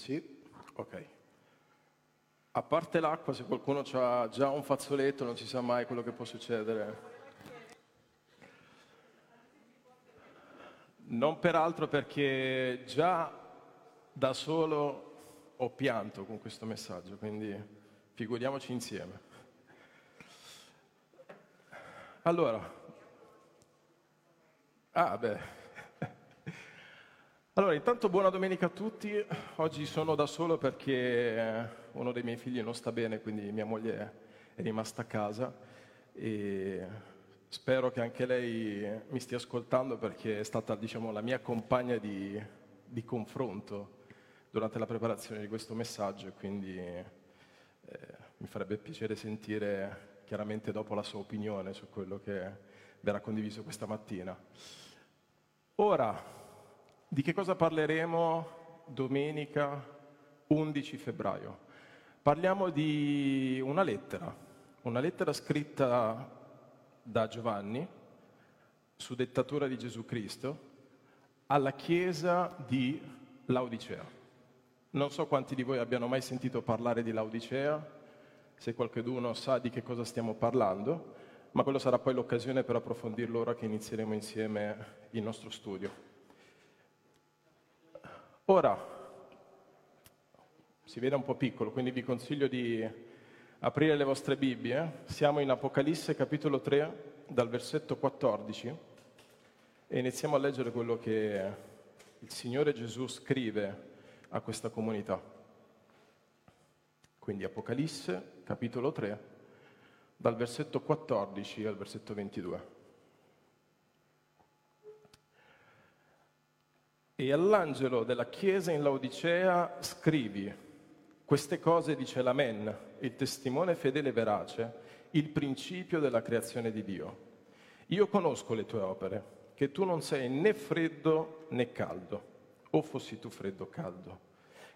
Sì, ok. A parte l'acqua, se qualcuno ha già un fazzoletto non si sa mai quello che può succedere. Non peraltro perché già da solo ho pianto con questo messaggio, quindi figuriamoci insieme. Allora, ah beh, allora, intanto buona domenica a tutti. Oggi sono da solo perché eh, uno dei miei figli non sta bene, quindi mia moglie è rimasta a casa e spero che anche lei mi stia ascoltando perché è stata, diciamo, la mia compagna di, di confronto durante la preparazione di questo messaggio e quindi eh, mi farebbe piacere sentire chiaramente dopo la sua opinione su quello che verrà condiviso questa mattina. Ora, di che cosa parleremo domenica 11 febbraio? Parliamo di una lettera, una lettera scritta da Giovanni su dettatura di Gesù Cristo alla chiesa di Laodicea. Non so quanti di voi abbiano mai sentito parlare di Laodicea, se qualcuno sa di che cosa stiamo parlando, ma quello sarà poi l'occasione per approfondirlo ora che inizieremo insieme il nostro studio. Ora, si vede un po' piccolo, quindi vi consiglio di aprire le vostre Bibbie. Siamo in Apocalisse capitolo 3, dal versetto 14, e iniziamo a leggere quello che il Signore Gesù scrive a questa comunità. Quindi Apocalisse capitolo 3, dal versetto 14 al versetto 22. E all'angelo della chiesa in Laodicea scrivi, queste cose dice l'Amen, il testimone fedele e verace, il principio della creazione di Dio. Io conosco le tue opere, che tu non sei né freddo né caldo, o fossi tu freddo o caldo.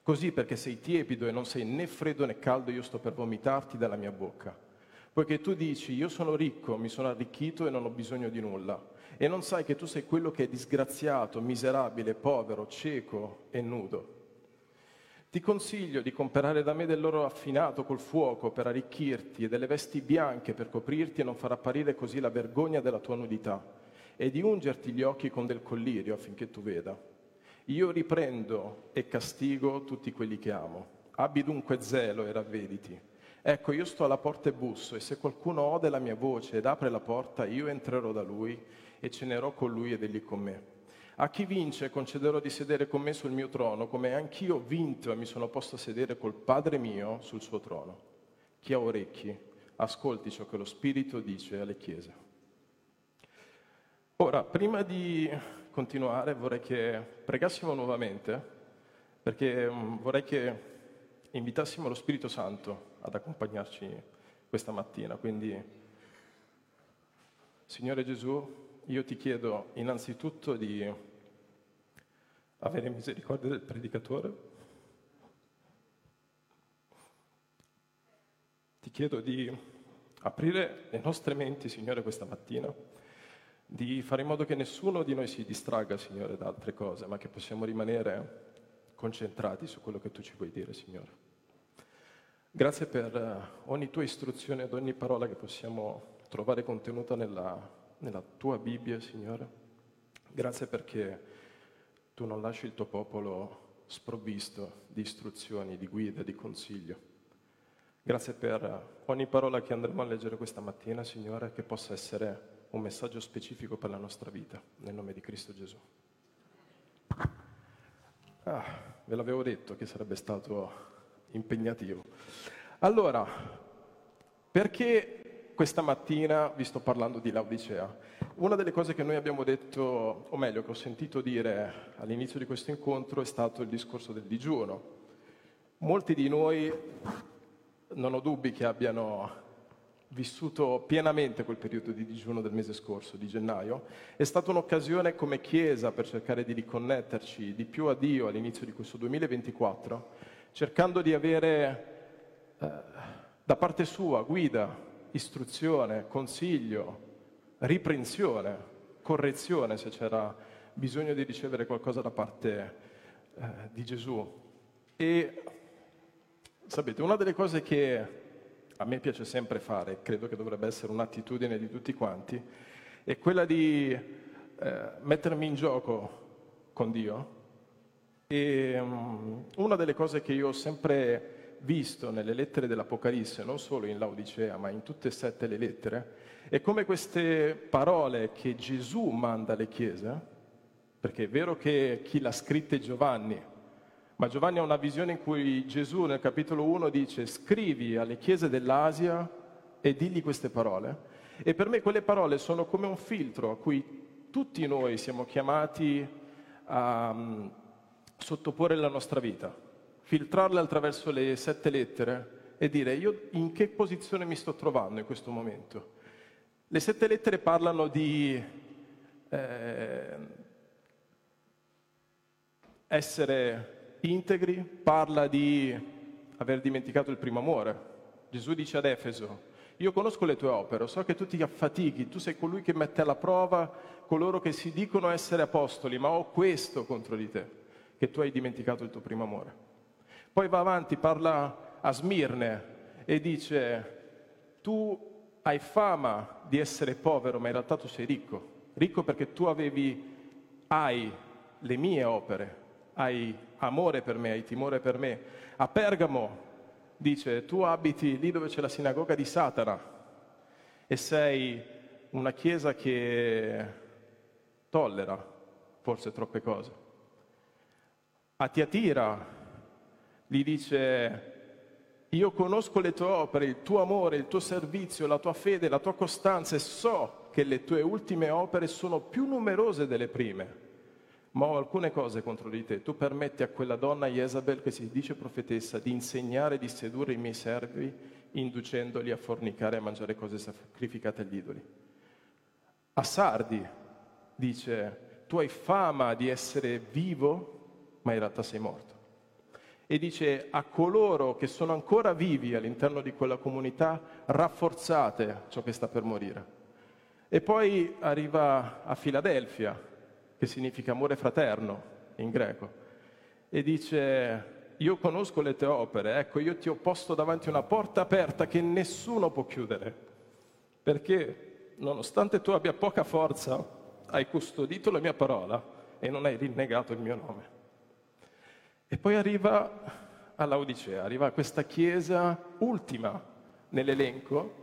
Così perché sei tiepido e non sei né freddo né caldo, io sto per vomitarti dalla mia bocca. Poiché tu dici, io sono ricco, mi sono arricchito e non ho bisogno di nulla e non sai che tu sei quello che è disgraziato, miserabile, povero, cieco e nudo. Ti consiglio di comprare da me dell'oro affinato col fuoco per arricchirti e delle vesti bianche per coprirti e non far apparire così la vergogna della tua nudità e di ungerti gli occhi con del collirio affinché tu veda. Io riprendo e castigo tutti quelli che amo. Abbi dunque zelo e ravvediti. Ecco, io sto alla porta e busso e se qualcuno ode la mia voce ed apre la porta, io entrerò da lui e cenerò con lui ed egli con me. A chi vince concederò di sedere con me sul mio trono, come anch'io ho vinto e mi sono posto a sedere col Padre mio sul suo trono. Chi ha orecchi, ascolti ciò che lo Spirito dice alle chiese. Ora, prima di continuare vorrei che pregassimo nuovamente, perché mm, vorrei che invitassimo lo Spirito Santo ad accompagnarci questa mattina. Quindi, Signore Gesù, io ti chiedo innanzitutto di avere misericordia del predicatore. Ti chiedo di aprire le nostre menti, Signore, questa mattina, di fare in modo che nessuno di noi si distragga, Signore, da altre cose, ma che possiamo rimanere concentrati su quello che tu ci vuoi dire, Signore. Grazie per ogni tua istruzione ed ogni parola che possiamo trovare contenuta nella nella tua Bibbia, Signore. Grazie perché tu non lasci il tuo popolo sprovvisto di istruzioni, di guida, di consiglio. Grazie per ogni parola che andremo a leggere questa mattina, Signore, che possa essere un messaggio specifico per la nostra vita, nel nome di Cristo Gesù. Ah, ve l'avevo detto che sarebbe stato impegnativo. Allora, perché questa mattina vi sto parlando di Laodicea. Una delle cose che noi abbiamo detto, o meglio che ho sentito dire all'inizio di questo incontro, è stato il discorso del digiuno. Molti di noi, non ho dubbi che abbiano vissuto pienamente quel periodo di digiuno del mese scorso, di gennaio, è stata un'occasione come Chiesa per cercare di riconnetterci di più a Dio all'inizio di questo 2024, cercando di avere eh, da parte sua guida, istruzione, consiglio, riprensione, correzione se c'era bisogno di ricevere qualcosa da parte eh, di Gesù. E sapete, una delle cose che a me piace sempre fare, credo che dovrebbe essere un'attitudine di tutti quanti, è quella di eh, mettermi in gioco con Dio. E um, una delle cose che io ho sempre visto nelle lettere dell'Apocalisse, non solo in Laodicea, ma in tutte e sette le lettere, è come queste parole che Gesù manda alle chiese, perché è vero che chi l'ha scritta è Giovanni, ma Giovanni ha una visione in cui Gesù nel capitolo 1 dice scrivi alle chiese dell'Asia e digli queste parole. E per me quelle parole sono come un filtro a cui tutti noi siamo chiamati a sottoporre la nostra vita, filtrarle attraverso le sette lettere e dire io in che posizione mi sto trovando in questo momento. Le sette lettere parlano di eh, essere integri, parla di aver dimenticato il primo amore. Gesù dice ad Efeso, io conosco le tue opere, so che tu ti affatichi, tu sei colui che mette alla prova coloro che si dicono essere apostoli, ma ho questo contro di te, che tu hai dimenticato il tuo primo amore. Poi va avanti, parla a Smirne e dice, tu hai fama di essere povero, ma in realtà tu sei ricco. Ricco perché tu avevi, hai le mie opere, hai amore per me, hai timore per me. A Pergamo dice, tu abiti lì dove c'è la sinagoga di Satana e sei una chiesa che tollera forse troppe cose. A Tiatira gli dice, io conosco le tue opere, il tuo amore, il tuo servizio, la tua fede, la tua costanza e so che le tue ultime opere sono più numerose delle prime ma ho alcune cose contro di te. Tu permetti a quella donna Jezabel, che si dice profetessa, di insegnare e di sedurre i miei servi, inducendoli a fornicare e a mangiare cose sacrificate agli idoli. A Sardi dice, tu hai fama di essere vivo, ma in realtà sei morto. E dice a coloro che sono ancora vivi all'interno di quella comunità, rafforzate ciò che sta per morire. E poi arriva a Filadelfia, che significa amore fraterno in greco, e dice, io conosco le tue opere, ecco, io ti ho posto davanti una porta aperta che nessuno può chiudere, perché nonostante tu abbia poca forza, hai custodito la mia parola e non hai rinnegato il mio nome. E poi arriva all'Odicea, arriva a questa chiesa ultima nell'elenco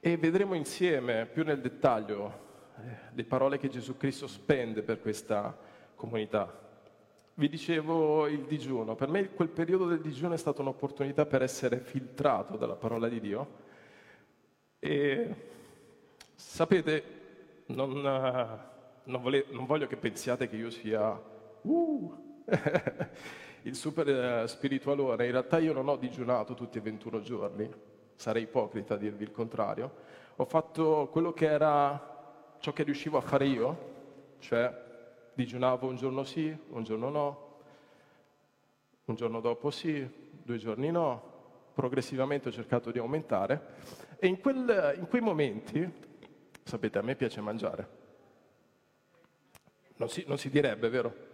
e vedremo insieme più nel dettaglio le parole che Gesù Cristo spende per questa comunità. Vi dicevo il digiuno, per me quel periodo del digiuno è stata un'opportunità per essere filtrato dalla parola di Dio e sapete, non, non, vole, non voglio che pensiate che io sia uh, il super eh, spiritualone, in realtà io non ho digiunato tutti e 21 giorni, sarei ipocrita a dirvi il contrario, ho fatto quello che era ciò che riuscivo a fare io, cioè digiunavo un giorno sì, un giorno no, un giorno dopo sì, due giorni no, progressivamente ho cercato di aumentare e in, quel, in quei momenti, sapete, a me piace mangiare. Non si, non si direbbe, vero?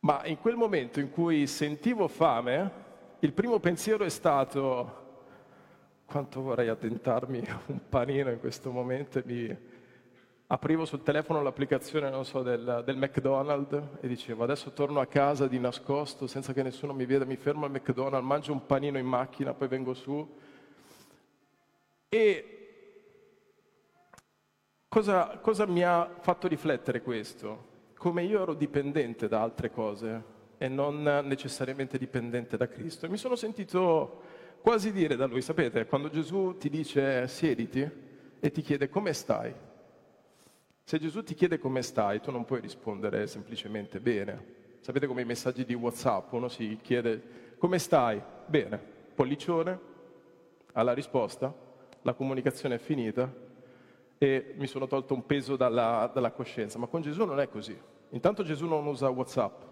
Ma in quel momento in cui sentivo fame, il primo pensiero è stato quanto vorrei addentarmi un panino in questo momento e mi aprivo sul telefono l'applicazione, so, del, del, McDonald's e dicevo adesso torno a casa di nascosto senza che nessuno mi veda, mi fermo al McDonald's, mangio un panino in macchina, poi vengo su. E cosa, cosa mi ha fatto riflettere questo? Come io ero dipendente da altre cose e non necessariamente dipendente da Cristo. E mi sono sentito quasi dire da lui, sapete, quando Gesù ti dice siediti e ti chiede come stai, se Gesù ti chiede come stai, tu non puoi rispondere semplicemente bene. Sapete come i messaggi di WhatsApp, uno si chiede come stai? Bene, pollicione, alla risposta, la comunicazione è finita e mi sono tolto un peso dalla, dalla coscienza, ma con Gesù non è così. Intanto Gesù non usa WhatsApp.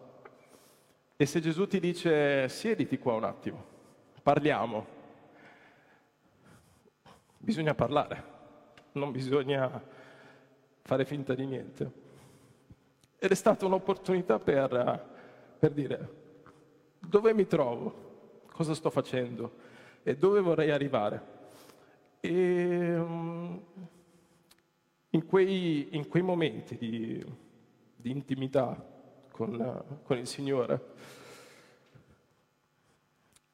E se Gesù ti dice siediti qua un attimo, parliamo. Bisogna parlare, non bisogna fare finta di niente. Ed è stata un'opportunità per per dire dove mi trovo, cosa sto facendo e dove vorrei arrivare. E mm, in quei, in quei momenti di, di intimità con, con il Signore,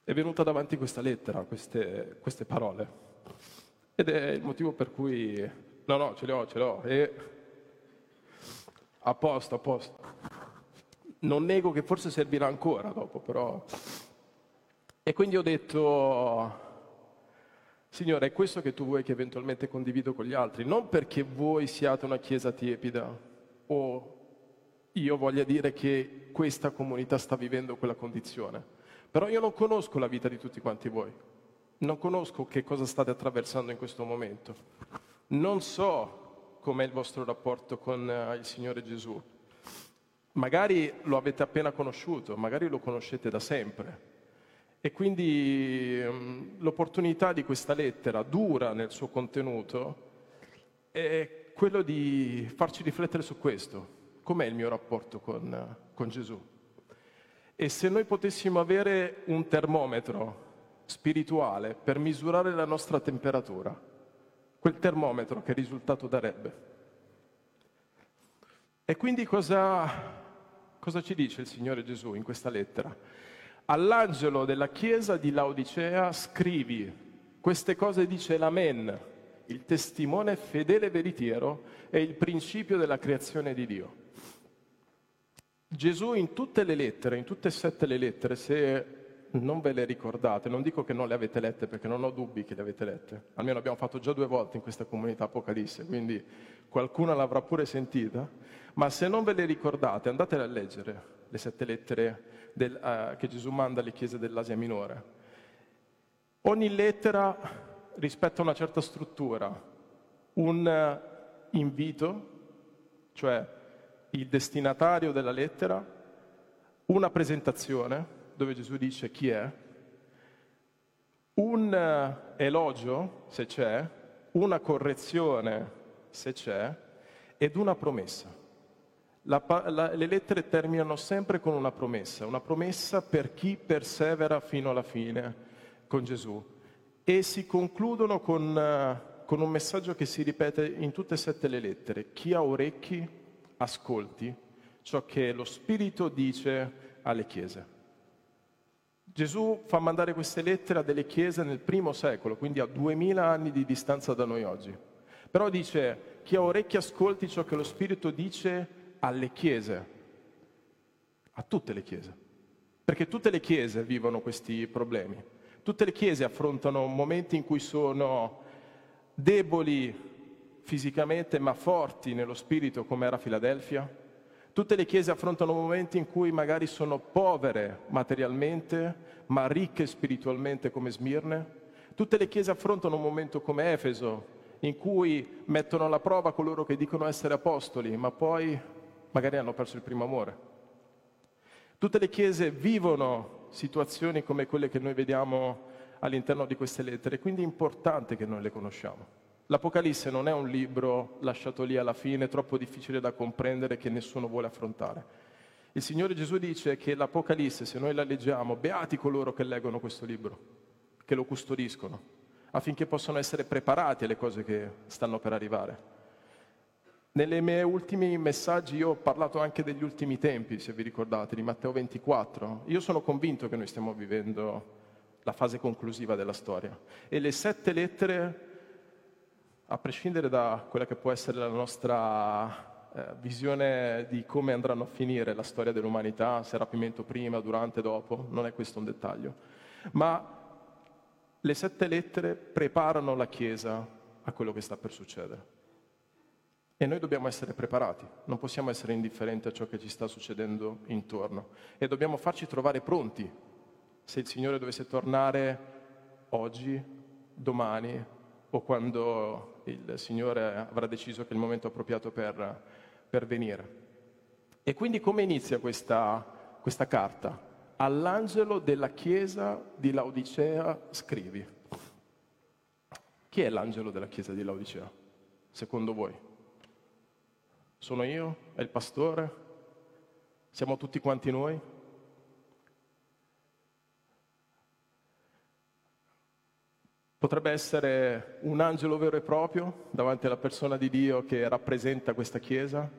è venuta davanti questa lettera, queste, queste, parole. Ed è il motivo per cui, no, no, ce le ho, ce le ho, e a posto, a posto. Non nego che forse servirà ancora dopo, però... E quindi ho detto, Signore, è questo che tu vuoi che eventualmente condivido con gli altri, non perché voi siate una chiesa tiepida o io voglia dire che questa comunità sta vivendo quella condizione però io non conosco la vita di tutti quanti voi, non conosco che cosa state attraversando in questo momento, non so com'è il vostro rapporto con eh, il Signore Gesù. Magari lo avete appena conosciuto, magari lo conoscete da sempre. E quindi um, l'opportunità di questa lettera, dura nel suo contenuto, è quello di farci riflettere su questo. Com'è il mio rapporto con, con Gesù? E se noi potessimo avere un termometro spirituale per misurare la nostra temperatura, quel termometro che risultato darebbe? E quindi cosa, cosa ci dice il Signore Gesù in questa lettera? All'angelo della chiesa di Laodicea scrivi, queste cose dice l'Amen, il testimone fedele e veritiero e il principio della creazione di Dio. Gesù in tutte le lettere, in tutte e sette le lettere, se non ve le ricordate, non dico che non le avete lette perché non ho dubbi che le avete lette, almeno abbiamo fatto già due volte in questa comunità Apocalisse, quindi qualcuna l'avrà pure sentita, ma se non ve le ricordate andate a leggere le sette lettere del, uh, che Gesù manda alle chiese dell'Asia Minore. Ogni lettera rispetta una certa struttura, un uh, invito, cioè il destinatario della lettera, una presentazione dove Gesù dice chi è, un eh, elogio, se c'è, una correzione, se c'è, ed una promessa. La, la, le lettere terminano sempre con una promessa, una promessa per chi persevera fino alla fine con Gesù. E si concludono con, uh, con un messaggio che si ripete in tutte e sette le lettere. Chi ha orecchi ascolti ciò che lo Spirito dice alle chiese. Gesù fa mandare queste lettere a delle chiese nel primo secolo, quindi a duemila anni di distanza da noi oggi. Però dice, chi ha orecchi ascolti ciò che lo Spirito dice alle chiese, a tutte le chiese, perché tutte le chiese vivono questi problemi. Tutte le chiese affrontano momenti in cui sono deboli fisicamente ma forti nello spirito come era Filadelfia. Tutte le chiese affrontano momenti in cui magari sono povere materialmente ma ricche spiritualmente come Smirne. Tutte le chiese affrontano un momento come Efeso in cui mettono alla prova coloro che dicono essere apostoli ma poi magari hanno perso il primo amore. Tutte le chiese vivono situazioni come quelle che noi vediamo all'interno di queste lettere, quindi è importante che noi le conosciamo. L'Apocalisse non è un libro lasciato lì alla fine, troppo difficile da comprendere, che nessuno vuole affrontare. Il Signore Gesù dice che l'Apocalisse, se noi la leggiamo, beati coloro che leggono questo libro, che lo custodiscono, affinché possano essere preparati alle cose che stanno per arrivare. Nei miei ultimi messaggi io ho parlato anche degli ultimi tempi, se vi ricordate, di Matteo 24. Io sono convinto che noi stiamo vivendo la fase conclusiva della storia e le sette lettere a prescindere da quella che può essere la nostra eh, visione di come andranno a finire la storia dell'umanità, se rapimento prima, durante, dopo, non è questo un dettaglio, ma le sette lettere preparano la Chiesa a quello che sta per succedere. E noi dobbiamo essere preparati, non possiamo essere indifferenti a ciò che ci sta succedendo intorno e dobbiamo farci trovare pronti se il Signore dovesse tornare oggi, domani o quando il Signore avrà deciso che è il momento appropriato per, per venire. E quindi come inizia questa, questa carta? All'angelo della chiesa di Laodicea scrivi. Chi è l'angelo della chiesa di Laodicea, secondo voi? Sono io? È il pastore? Siamo tutti quanti noi? Potrebbe essere un angelo vero e proprio davanti alla persona di Dio che rappresenta questa Chiesa?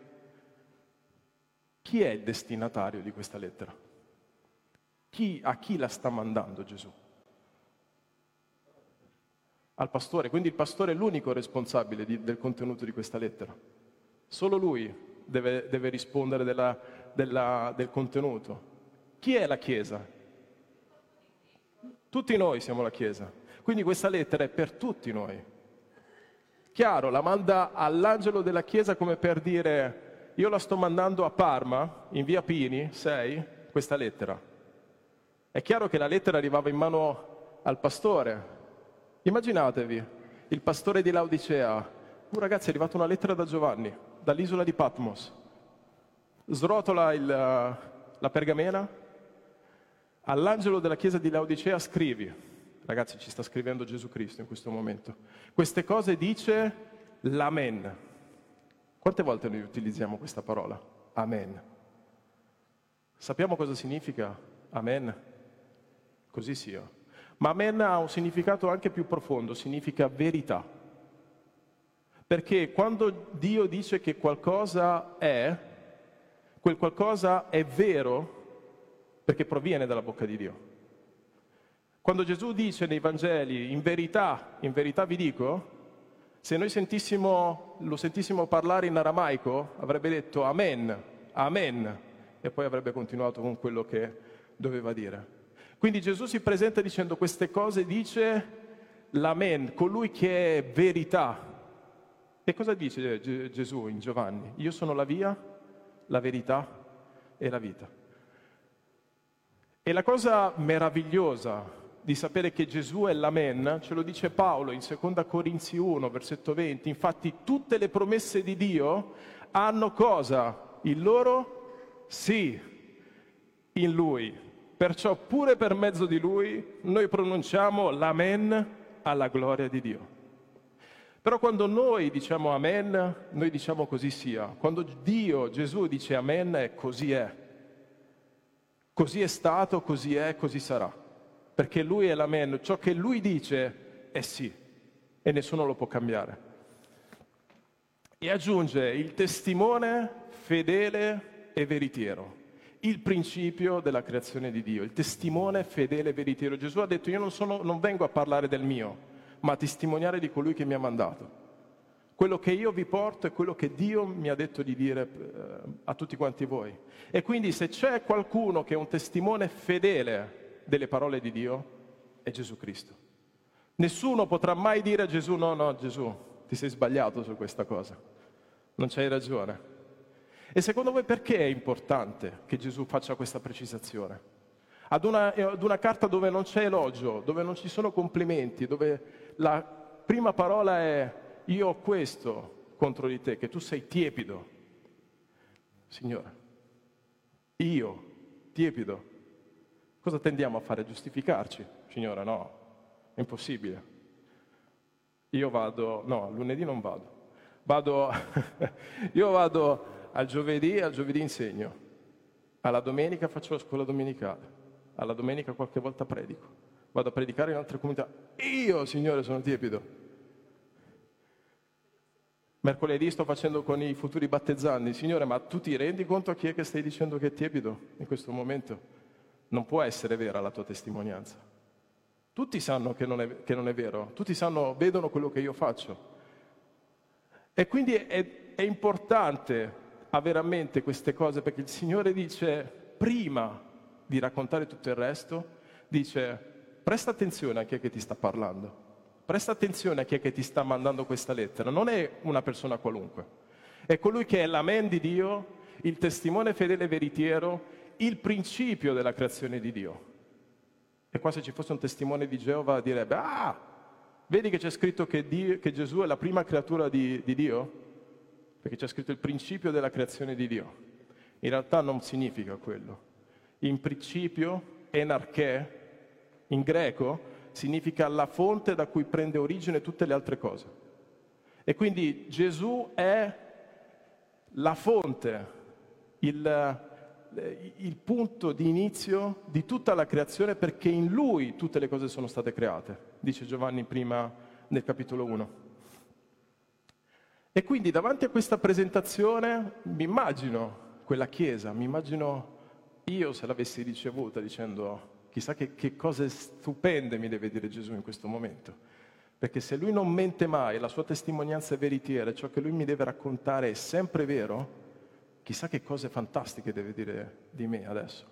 Chi è il destinatario di questa lettera? Chi, a chi la sta mandando Gesù? Al pastore, quindi il pastore è l'unico responsabile di, del contenuto di questa lettera. Solo lui deve, deve rispondere della, della, del contenuto. Chi è la Chiesa? Tutti noi siamo la Chiesa. Quindi questa lettera è per tutti noi. Chiaro, la manda all'angelo della chiesa come per dire io la sto mandando a Parma, in via Pini 6, questa lettera. È chiaro che la lettera arrivava in mano al pastore. Immaginatevi, il pastore di Laodicea, uh, ragazzi è arrivata una lettera da Giovanni, dall'isola di Patmos. Srotola il, la pergamena, all'angelo della chiesa di Laodicea scrivi, Ragazzi, ci sta scrivendo Gesù Cristo in questo momento. Queste cose dice l'amen. Quante volte noi utilizziamo questa parola? Amen. Sappiamo cosa significa amen? Così sia. Ma amen ha un significato anche più profondo, significa verità. Perché quando Dio dice che qualcosa è, quel qualcosa è vero perché proviene dalla bocca di Dio. Quando Gesù dice nei Vangeli, in verità, in verità vi dico, se noi sentissimo, lo sentissimo parlare in aramaico, avrebbe detto Amen, Amen, e poi avrebbe continuato con quello che doveva dire. Quindi Gesù si presenta dicendo queste cose, dice l'Amen, colui che è verità. E cosa dice Gesù in Giovanni? Io sono la via, la verità e la vita. E la cosa meravigliosa di sapere che Gesù è l'Amen, ce lo dice Paolo in 2 Corinzi 1, versetto 20. Infatti tutte le promesse di Dio hanno cosa? Il loro sì in Lui. Perciò pure per mezzo di Lui noi pronunciamo l'Amen alla gloria di Dio. Però quando noi diciamo Amen, noi diciamo così sia. Quando Dio, Gesù dice Amen, è così è. Così è stato, così è, così sarà perché lui è l'amen, ciò che lui dice è sì e nessuno lo può cambiare. E aggiunge il testimone fedele e veritiero, il principio della creazione di Dio, il testimone fedele e veritiero. Gesù ha detto io non, sono, non vengo a parlare del mio, ma testimoniare di colui che mi ha mandato. Quello che io vi porto è quello che Dio mi ha detto di dire eh, a tutti quanti voi. E quindi se c'è qualcuno che è un testimone fedele delle parole di Dio è Gesù Cristo. Nessuno potrà mai dire a Gesù no, no, Gesù, ti sei sbagliato su questa cosa, non c'hai ragione. E secondo voi perché è importante che Gesù faccia questa precisazione? Ad una, ad una carta dove non c'è elogio, dove non ci sono complimenti, dove la prima parola è io ho questo contro di te, che tu sei tiepido. Signore, io, tiepido, Cosa tendiamo a fare? Giustificarci? Signora, no, è impossibile. Io vado, no, lunedì non vado. Vado, io vado al giovedì, al giovedì insegno. Alla domenica faccio la scuola domenicale. Alla domenica qualche volta predico. Vado a predicare in altre comunità. Io, Signore, sono tiepido. Mercoledì sto facendo con i futuri battezzanti. Signore, ma tu ti rendi conto a chi è che stai dicendo che è tiepido in questo momento? non può essere vera la tua testimonianza. Tutti sanno che non è, che non è vero, tutti sanno, vedono quello che io faccio. E quindi è, è importante avere a mente queste cose perché il Signore dice, prima di raccontare tutto il resto, dice, presta attenzione a chi è che ti sta parlando, presta attenzione a chi è che ti sta mandando questa lettera, non è una persona qualunque, è colui che è l'amen di Dio, il testimone fedele e veritiero, il principio della creazione di Dio. E qua se ci fosse un testimone di Geova direbbe, ah, vedi che c'è scritto che, Dio, che Gesù è la prima creatura di, di Dio? Perché c'è scritto il principio della creazione di Dio. In realtà non significa quello. In principio, enarché, in greco, significa la fonte da cui prende origine tutte le altre cose. E quindi Gesù è la fonte, il, il punto di inizio di tutta la creazione perché in lui tutte le cose sono state create, dice Giovanni prima nel capitolo 1. E quindi davanti a questa presentazione mi immagino quella chiesa, mi immagino io se l'avessi ricevuta dicendo chissà che, che cose stupende mi deve dire Gesù in questo momento. Perché se lui non mente mai, la sua testimonianza è veritiera, ciò che lui mi deve raccontare è sempre vero, chissà che cose fantastiche deve dire di me adesso.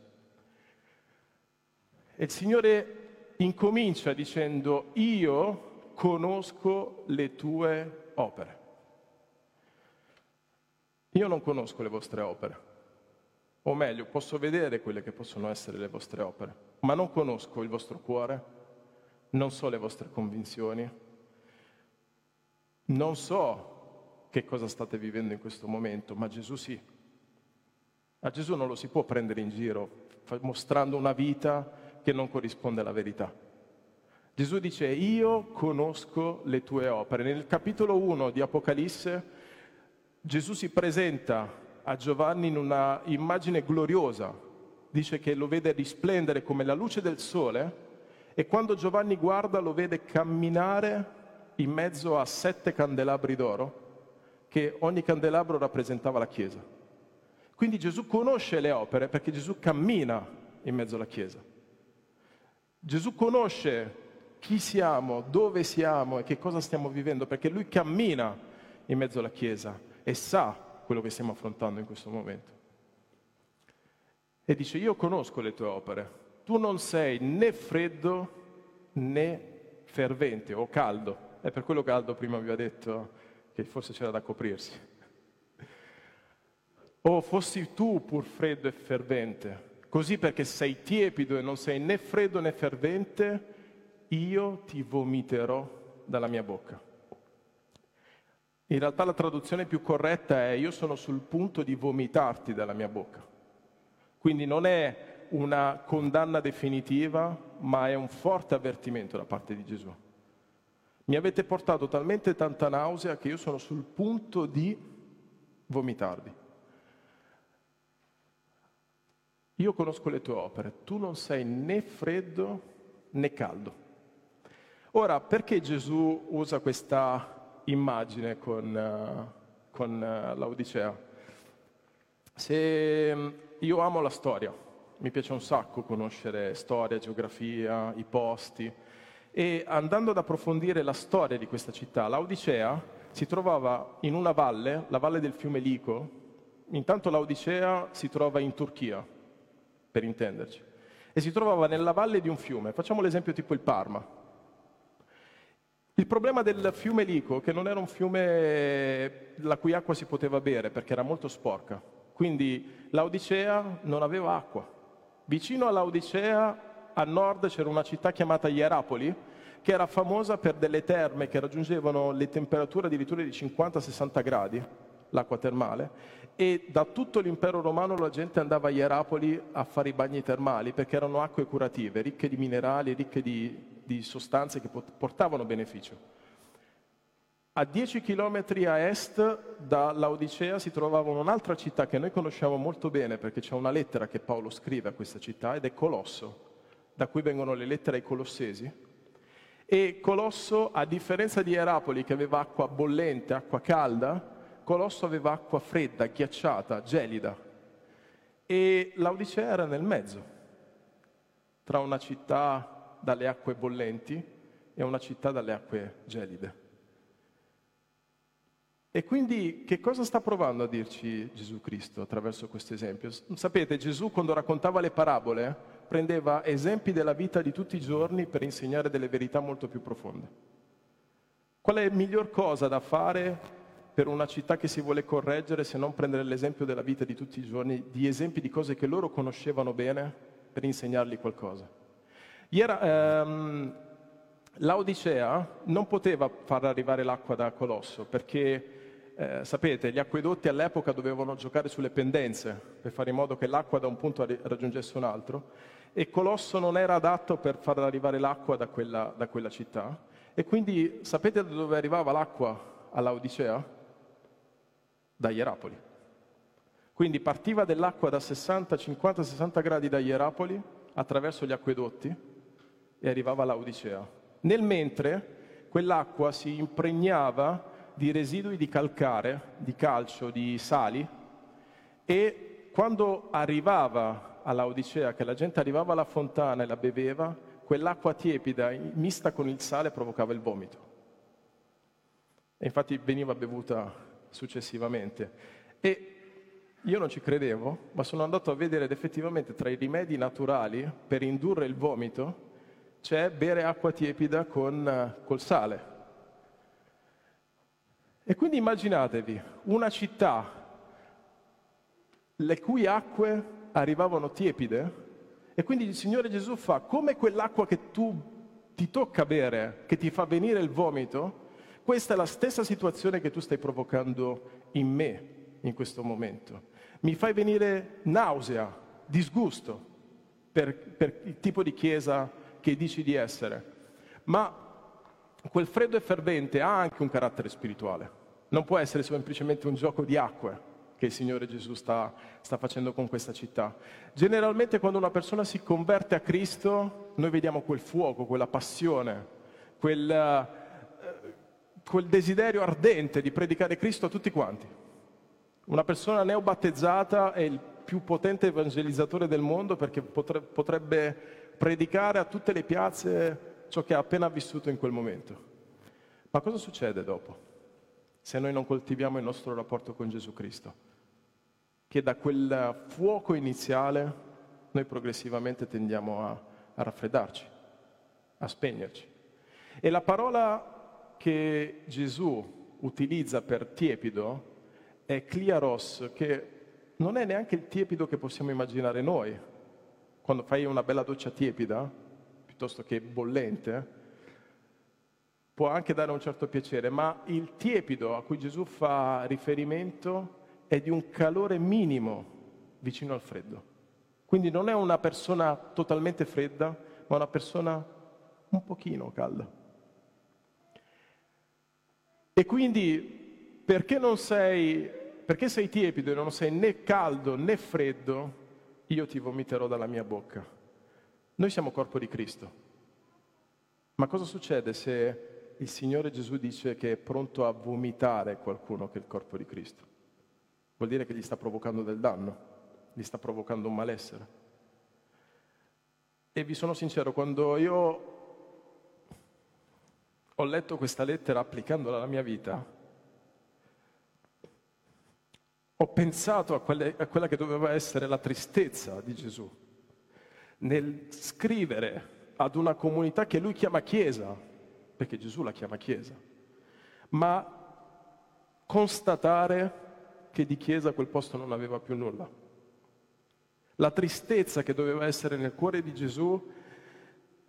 E il Signore incomincia dicendo, io conosco le tue opere. Io non conosco le vostre opere, o meglio, posso vedere quelle che possono essere le vostre opere, ma non conosco il vostro cuore, non so le vostre convinzioni, non so che cosa state vivendo in questo momento, ma Gesù sì. A Gesù non lo si può prendere in giro mostrando una vita che non corrisponde alla verità. Gesù dice io conosco le tue opere. Nel capitolo 1 di Apocalisse Gesù si presenta a Giovanni in una immagine gloriosa. Dice che lo vede risplendere come la luce del sole e quando Giovanni guarda lo vede camminare in mezzo a sette candelabri d'oro che ogni candelabro rappresentava la Chiesa. Quindi Gesù conosce le opere perché Gesù cammina in mezzo alla Chiesa. Gesù conosce chi siamo, dove siamo e che cosa stiamo vivendo perché lui cammina in mezzo alla Chiesa e sa quello che stiamo affrontando in questo momento. E dice, io conosco le tue opere, tu non sei né freddo né fervente o caldo. È per quello che Aldo prima vi ha detto che forse c'era da coprirsi o fossi tu pur freddo e fervente, così perché sei tiepido e non sei né freddo né fervente, io ti vomiterò dalla mia bocca. In realtà la traduzione più corretta è io sono sul punto di vomitarti dalla mia bocca. Quindi non è una condanna definitiva, ma è un forte avvertimento da parte di Gesù. Mi avete portato talmente tanta nausea che io sono sul punto di vomitarvi. Io conosco le tue opere, tu non sei né freddo né caldo. Ora, perché Gesù usa questa immagine con, uh, con uh, l'Odicea? Se mm, io amo la storia, mi piace un sacco conoscere storia, geografia, i posti, e andando ad approfondire la storia di questa città, l'Odicea si trovava in una valle, la valle del fiume Lico, intanto l'Odicea si trova in Turchia, per intenderci, e si trovava nella valle di un fiume. Facciamo l'esempio tipo il Parma. Il problema del fiume Lico, che non era un fiume la cui acqua si poteva bere perché era molto sporca, quindi l'Odicea non aveva acqua. Vicino all'Odicea, a nord, c'era una città chiamata Ierapoli, che era famosa per delle terme che raggiungevano le temperature addirittura di 50-60 gradi, l'acqua termale, e da tutto l'impero romano la gente andava a Ierapoli a fare i bagni termali perché erano acque curative, ricche di minerali, ricche di, di sostanze che portavano beneficio. A 10 chilometri a est da Laodicea si trovava un'altra città che noi conosciamo molto bene perché c'è una lettera che Paolo scrive a questa città ed è Colosso, da cui vengono le lettere ai Colossesi. E Colosso, a differenza di Ierapoli che aveva acqua bollente, acqua calda, Colosso aveva acqua fredda, ghiacciata, gelida e l'Odicea era nel mezzo, tra una città dalle acque bollenti e una città dalle acque gelide. E quindi che cosa sta provando a dirci Gesù Cristo attraverso questo esempio? Sapete, Gesù quando raccontava le parabole prendeva esempi della vita di tutti i giorni per insegnare delle verità molto più profonde. Qual è la miglior cosa da fare per una città che si vuole correggere se non prendere l'esempio della vita di tutti i giorni, di esempi di cose che loro conoscevano bene per insegnargli qualcosa. Era, ehm, L'Odicea non poteva far arrivare l'acqua da Colosso perché, eh, sapete, gli acquedotti all'epoca dovevano giocare sulle pendenze per fare in modo che l'acqua da un punto raggiungesse un altro e Colosso non era adatto per far arrivare l'acqua da quella, da quella città e quindi sapete da dove arrivava l'acqua all'Odicea? da Ierapoli. Quindi partiva dell'acqua da 60, 50, 60 gradi da Ierapoli attraverso gli acquedotti e arrivava a Laodicea. Nel mentre quell'acqua si impregnava di residui di calcare, di calcio, di sali e quando arrivava a Laodicea, che la gente arrivava alla fontana e la beveva, quell'acqua tiepida mista con il sale provocava il vomito. E infatti veniva bevuta successivamente. E io non ci credevo, ma sono andato a vedere ed effettivamente tra i rimedi naturali per indurre il vomito c'è bere acqua tiepida con, col sale. E quindi immaginatevi una città le cui acque arrivavano tiepide e quindi il Signore Gesù fa come quell'acqua che tu ti tocca bere, che ti fa venire il vomito, questa è la stessa situazione che tu stai provocando in me in questo momento. Mi fai venire nausea, disgusto per, per il tipo di chiesa che dici di essere, ma quel freddo e fervente ha anche un carattere spirituale. Non può essere semplicemente un gioco di acque che il Signore Gesù sta, sta, facendo con questa città. Generalmente quando una persona si converte a Cristo, noi vediamo quel fuoco, quella passione, quel, eh, quel desiderio ardente di predicare Cristo a tutti quanti. Una persona neobattezzata è il più potente evangelizzatore del mondo perché potrebbe predicare a tutte le piazze ciò che ha appena vissuto in quel momento. Ma cosa succede dopo? Se noi non coltiviamo il nostro rapporto con Gesù Cristo che da quel fuoco iniziale noi progressivamente tendiamo a, a raffreddarci, a spegnerci. E la parola che Gesù utilizza per tiepido è cliaros, che non è neanche il tiepido che possiamo immaginare noi. Quando fai una bella doccia tiepida, piuttosto che bollente, può anche dare un certo piacere, ma il tiepido a cui Gesù fa riferimento è di un calore minimo vicino al freddo. Quindi non è una persona totalmente fredda, ma una persona un pochino calda. E quindi perché sei, perché sei tiepido e non sei né caldo né freddo, io ti vomiterò dalla mia bocca. Noi siamo corpo di Cristo. Ma cosa succede se il Signore Gesù dice che è pronto a vomitare qualcuno che è il corpo di Cristo? vuol dire che gli sta provocando del danno, gli sta provocando un malessere. E vi sono sincero, quando io ho letto questa lettera applicandola alla mia vita, ho pensato a, quelle, a quella che doveva essere la tristezza di Gesù nel scrivere ad una comunità che lui chiama Chiesa, perché Gesù la chiama Chiesa, ma constatare che di chiesa quel posto non aveva più nulla. La tristezza che doveva essere nel cuore di Gesù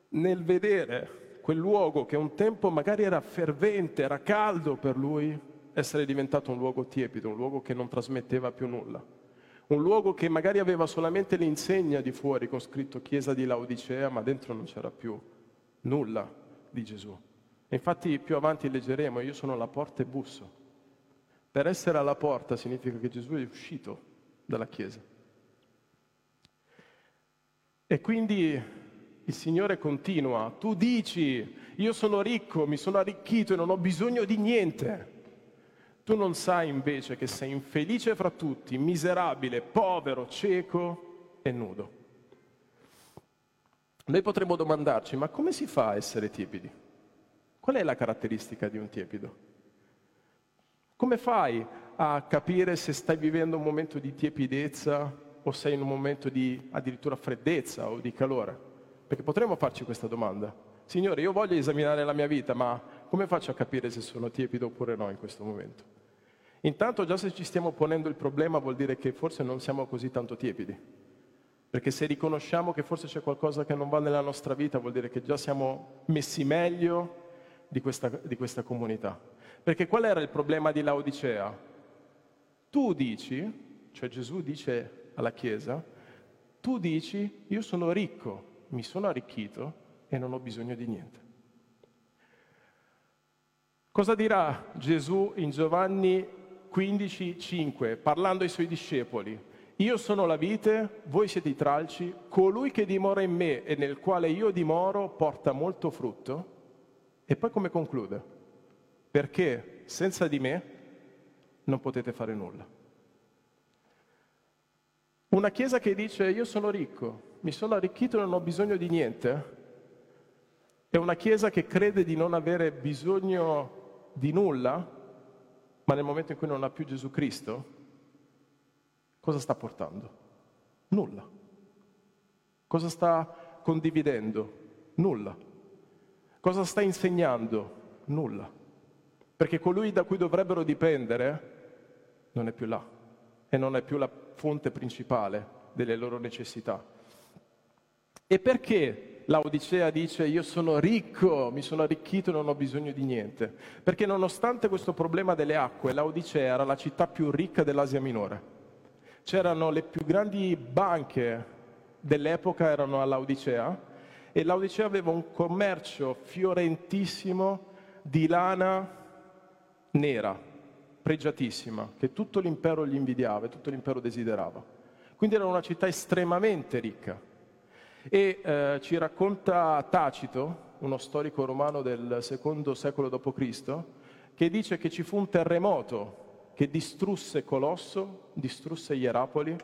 nel vedere quel luogo che un tempo magari era fervente, era caldo per lui, essere diventato un luogo tiepido, un luogo che non trasmetteva più nulla. Un luogo che magari aveva solamente l'insegna di fuori con scritto Chiesa di Laodicea, ma dentro non c'era più nulla di Gesù. Infatti più avanti leggeremo, io sono la porta e busso. Per essere alla porta significa che Gesù è uscito dalla Chiesa. E quindi il Signore continua, tu dici, io sono ricco, mi sono arricchito e non ho bisogno di niente. Tu non sai invece che sei infelice fra tutti, miserabile, povero, cieco e nudo. Noi potremmo domandarci, ma come si fa a essere tiepidi? Qual è la caratteristica di un tiepido? Come fai a capire se stai vivendo un momento di tiepidezza o sei in un momento di addirittura freddezza o di calore? Perché potremmo farci questa domanda. Signore, io voglio esaminare la mia vita, ma come faccio a capire se sono tiepido oppure no in questo momento? Intanto già se ci stiamo ponendo il problema vuol dire che forse non siamo così tanto tiepidi. Perché se riconosciamo che forse c'è qualcosa che non va nella nostra vita vuol dire che già siamo messi meglio di questa, di questa comunità. Perché qual era il problema di Laodicea? Tu dici, cioè Gesù dice alla Chiesa, tu dici io sono ricco, mi sono arricchito e non ho bisogno di niente. Cosa dirà Gesù in Giovanni 15, 5, parlando ai suoi discepoli, io sono la vite, voi siete i tralci, colui che dimora in me e nel quale io dimoro porta molto frutto. E poi come conclude? Perché senza di me non potete fare nulla. Una chiesa che dice io sono ricco, mi sono arricchito e non ho bisogno di niente, è una chiesa che crede di non avere bisogno di nulla, ma nel momento in cui non ha più Gesù Cristo, cosa sta portando? Nulla. Cosa sta condividendo? Nulla. Cosa sta insegnando? Nulla. Perché colui da cui dovrebbero dipendere non è più là e non è più la fonte principale delle loro necessità. E perché l'Odicea dice io sono ricco, mi sono arricchito e non ho bisogno di niente? Perché nonostante questo problema delle acque, l'Odicea era la città più ricca dell'Asia Minore c'erano le più grandi banche dell'epoca, erano a Laodicea, e Laodicea aveva un commercio fiorentissimo di lana nera, pregiatissima, che tutto l'impero gli invidiava e tutto l'impero desiderava. Quindi era una città estremamente ricca. E eh, ci racconta Tacito, uno storico romano del secondo secolo d.C., che dice che ci fu un terremoto che distrusse Colosso, distrusse Ierapoli,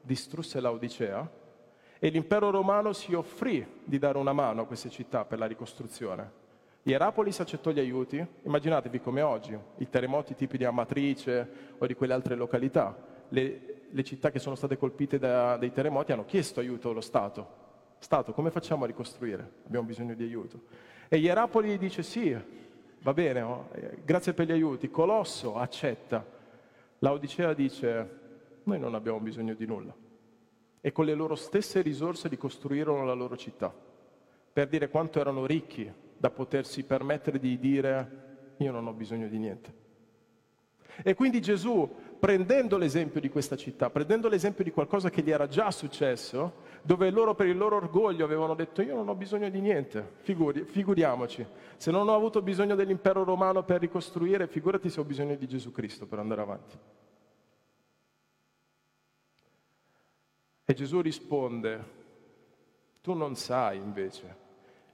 distrusse Laodicea e l'impero romano si offrì di dare una mano a queste città per la ricostruzione. Ierapolis accettò gli aiuti, immaginatevi come oggi, i terremoti tipi di Amatrice o di quelle altre località, le, le città che sono state colpite da, dai terremoti hanno chiesto aiuto allo Stato. Stato, come facciamo a ricostruire? Abbiamo bisogno di aiuto. E Ierapoli dice sì, va bene, oh, eh, grazie per gli aiuti. Colosso accetta. Laodicea dice, noi non abbiamo bisogno di nulla. E con le loro stesse risorse ricostruirono la loro città, per dire quanto erano ricchi da potersi permettere di dire, io non ho bisogno di niente. E quindi Gesù, prendendo l'esempio di questa città, prendendo l'esempio di qualcosa che gli era già successo, dove loro per il loro orgoglio avevano detto io non ho bisogno di niente, Figuri, figuriamoci, se non ho avuto bisogno dell'impero romano per ricostruire, figurati se ho bisogno di Gesù Cristo per andare avanti. E Gesù risponde, tu non sai invece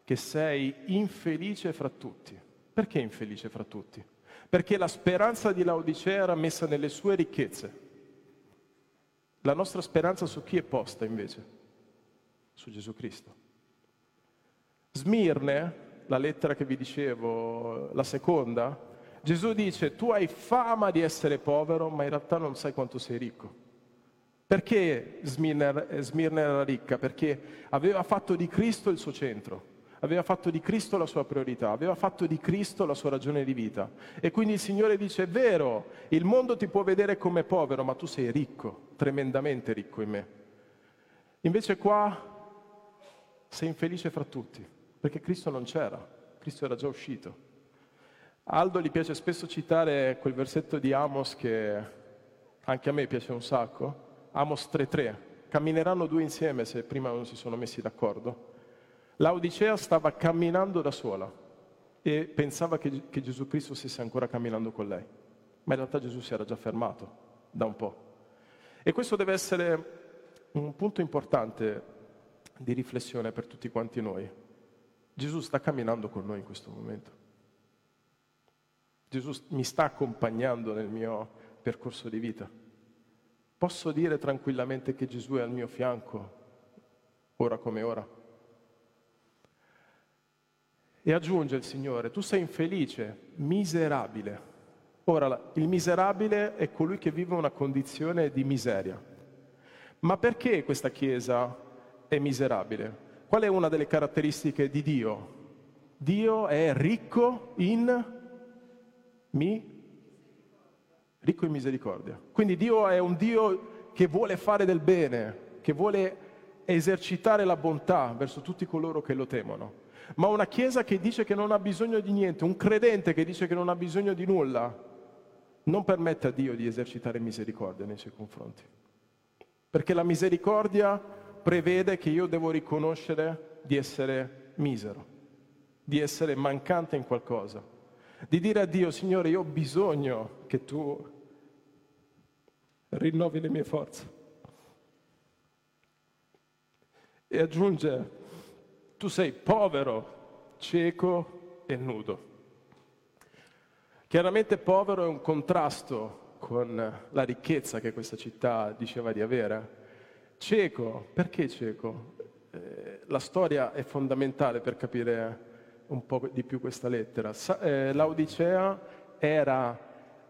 che sei infelice fra tutti. Perché infelice fra tutti? Perché la speranza di Laodicea era messa nelle sue ricchezze. La nostra speranza su chi è posta invece? Su Gesù Cristo. Smirne, la lettera che vi dicevo, la seconda, Gesù dice tu hai fama di essere povero, ma in realtà non sai quanto sei ricco. Perché Smirne, Smirne era ricca? Perché aveva fatto di Cristo il suo centro aveva fatto di Cristo la sua priorità, aveva fatto di Cristo la sua ragione di vita. E quindi il Signore dice, è vero, il mondo ti può vedere come povero, ma tu sei ricco, tremendamente ricco in me. Invece qua sei infelice fra tutti, perché Cristo non c'era, Cristo era già uscito. Aldo gli piace spesso citare quel versetto di Amos che anche a me piace un sacco, Amos 3.3, cammineranno due insieme se prima non si sono messi d'accordo. Laodicea stava camminando da sola e pensava che, che Gesù Cristo stesse ancora camminando con lei, ma in realtà Gesù si era già fermato da un po'. E questo deve essere un punto importante di riflessione per tutti quanti noi. Gesù sta camminando con noi in questo momento. Gesù mi sta accompagnando nel mio percorso di vita. Posso dire tranquillamente che Gesù è al mio fianco, ora come ora. E aggiunge il Signore, tu sei infelice, miserabile. Ora, il miserabile è colui che vive una condizione di miseria. Ma perché questa Chiesa è miserabile. Qual è una delle caratteristiche di Dio? Dio è ricco in mi? Ricco in misericordia. Quindi Dio è un Dio che vuole fare del bene, che vuole esercitare la bontà verso tutti coloro che lo temono. Ma una Chiesa che dice che non ha bisogno di niente, un credente che dice che non ha bisogno di nulla, non permette a Dio di esercitare misericordia nei suoi confronti. Perché la misericordia prevede che io devo riconoscere di essere misero, di essere mancante in qualcosa, di dire a Dio, Signore, io ho bisogno che tu rinnovi le mie forze. E aggiunge, tu sei povero, cieco e nudo. Chiaramente povero è un contrasto con la ricchezza che questa città diceva di avere. Cieco, perché cieco? Eh, la storia è fondamentale per capire un po' di più questa lettera. Sa- eh, Laodicea era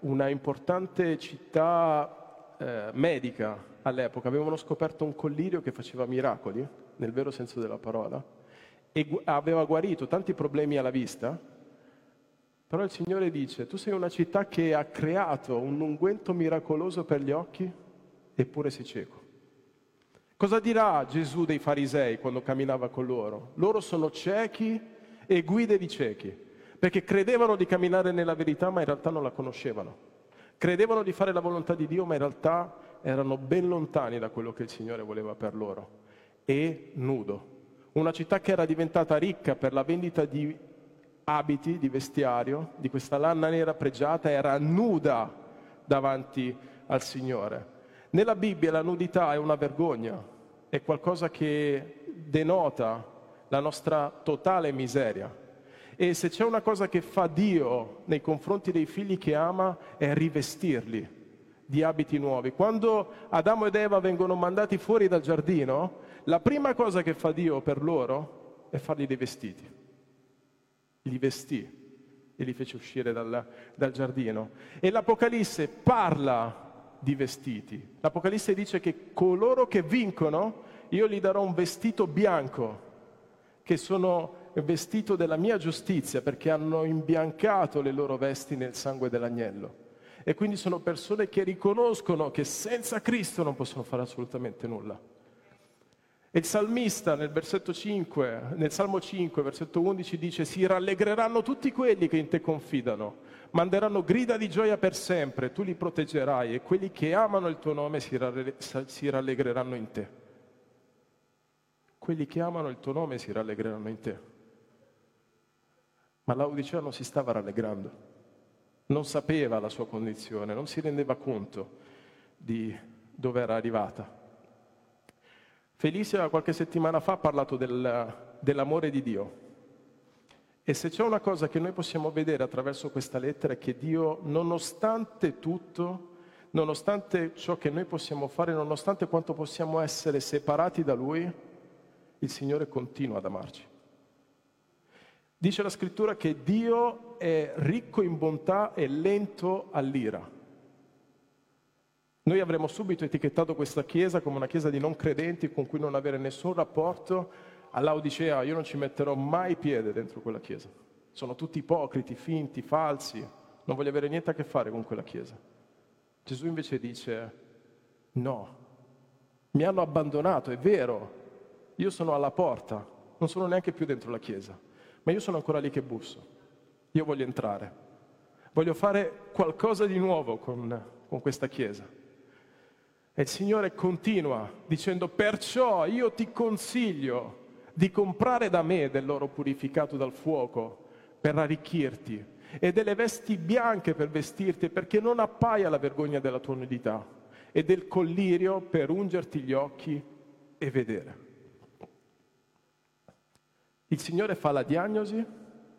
una importante città eh, medica all'epoca, avevano scoperto un collirio che faceva miracoli, nel vero senso della parola, e gu- aveva guarito tanti problemi alla vista, però il Signore dice, tu sei una città che ha creato un unguento miracoloso per gli occhi, eppure sei cieco. Cosa dirà Gesù dei farisei quando camminava con loro? Loro sono ciechi e guide di ciechi, perché credevano di camminare nella verità, ma in realtà non la conoscevano. Credevano di fare la volontà di Dio, ma in realtà erano ben lontani da quello che il Signore voleva per loro. E nudo. Una città che era diventata ricca per la vendita di abiti di vestiario, di questa lanna nera pregiata, era nuda davanti al Signore. Nella Bibbia la nudità è una vergogna, è qualcosa che denota la nostra totale miseria. E se c'è una cosa che fa Dio nei confronti dei figli che ama è rivestirli di abiti nuovi. Quando Adamo ed Eva vengono mandati fuori dal giardino, la prima cosa che fa Dio per loro è fargli dei vestiti li vestì e li fece uscire dal, dal giardino. E l'Apocalisse parla di vestiti. L'Apocalisse dice che coloro che vincono, io gli darò un vestito bianco, che sono vestito della mia giustizia, perché hanno imbiancato le loro vesti nel sangue dell'agnello. E quindi sono persone che riconoscono che senza Cristo non possono fare assolutamente nulla. E il salmista nel versetto 5, nel Salmo 5, versetto 11 dice si rallegreranno tutti quelli che in te confidano, manderanno grida di gioia per sempre, tu li proteggerai e quelli che amano il tuo nome si, ralle- si rallegreranno in te. Quelli che amano il tuo nome si rallegreranno in te. Ma Laodicea non si stava rallegrando, non sapeva la sua condizione, non si rendeva conto di dove era arrivata. Felicia qualche settimana fa ha parlato del, dell'amore di Dio. E se c'è una cosa che noi possiamo vedere attraverso questa lettera è che Dio, nonostante tutto, nonostante ciò che noi possiamo fare, nonostante quanto possiamo essere separati da Lui, il Signore continua ad amarci. Dice la scrittura che Dio è ricco in bontà e lento all'ira. Noi avremmo subito etichettato questa chiesa come una chiesa di non credenti con cui non avere nessun rapporto. All'Odicea io non ci metterò mai piede dentro quella chiesa. Sono tutti ipocriti, finti, falsi. Non voglio avere niente a che fare con quella chiesa. Gesù invece dice, no, mi hanno abbandonato, è vero, io sono alla porta, non sono neanche più dentro la chiesa, ma io sono ancora lì che busso. Io voglio entrare, voglio fare qualcosa di nuovo con, con questa chiesa. E il Signore continua dicendo, perciò io ti consiglio di comprare da me dell'oro purificato dal fuoco per arricchirti e delle vesti bianche per vestirti perché non appaia la vergogna della tua nudità e del collirio per ungerti gli occhi e vedere. Il Signore fa la diagnosi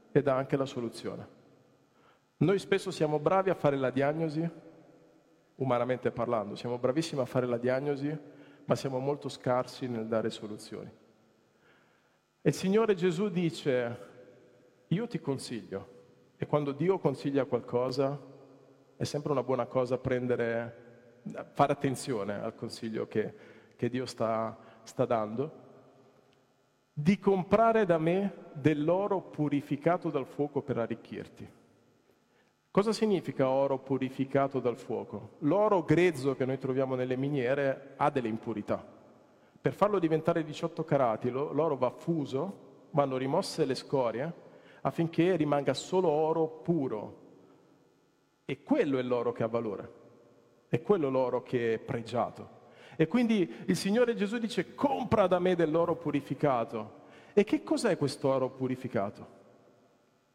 e dà anche la soluzione. Noi spesso siamo bravi a fare la diagnosi umanamente parlando. Siamo bravissimi a fare la diagnosi, ma siamo molto scarsi nel dare soluzioni. E il Signore Gesù dice, io ti consiglio, e quando Dio consiglia qualcosa, è sempre una buona cosa prendere, fare attenzione al consiglio che, che Dio sta, sta dando, di comprare da me dell'oro purificato dal fuoco per arricchirti. Cosa significa oro purificato dal fuoco? L'oro grezzo che noi troviamo nelle miniere ha delle impurità. Per farlo diventare 18 carati l'oro va fuso, vanno rimosse le scorie affinché rimanga solo oro puro. E quello è l'oro che ha valore, è quello l'oro che è pregiato. E quindi il Signore Gesù dice compra da me dell'oro purificato. E che cos'è questo oro purificato?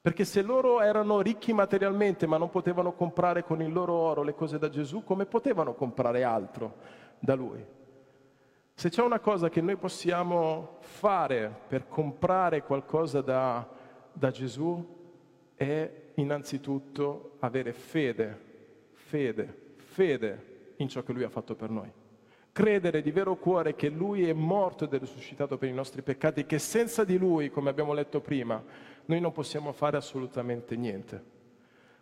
Perché se loro erano ricchi materialmente ma non potevano comprare con il loro oro le cose da Gesù, come potevano comprare altro da Lui? Se c'è una cosa che noi possiamo fare per comprare qualcosa da, da Gesù è innanzitutto avere fede, fede, fede in ciò che Lui ha fatto per noi credere di vero cuore che Lui è morto ed è risuscitato per i nostri peccati, che senza di Lui, come abbiamo letto prima, noi non possiamo fare assolutamente niente.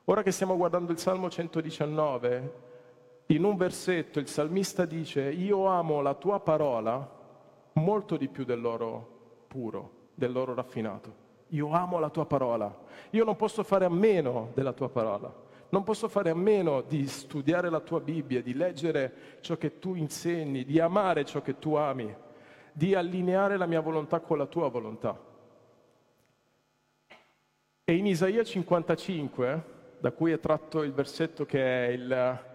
Ora che stiamo guardando il Salmo 119, in un versetto il salmista dice, io amo la tua parola molto di più dell'oro puro, dell'oro raffinato. Io amo la tua parola, io non posso fare a meno della tua parola. Non posso fare a meno di studiare la tua Bibbia, di leggere ciò che tu insegni, di amare ciò che tu ami, di allineare la mia volontà con la tua volontà. E in Isaia 55, da cui è tratto il versetto che è il,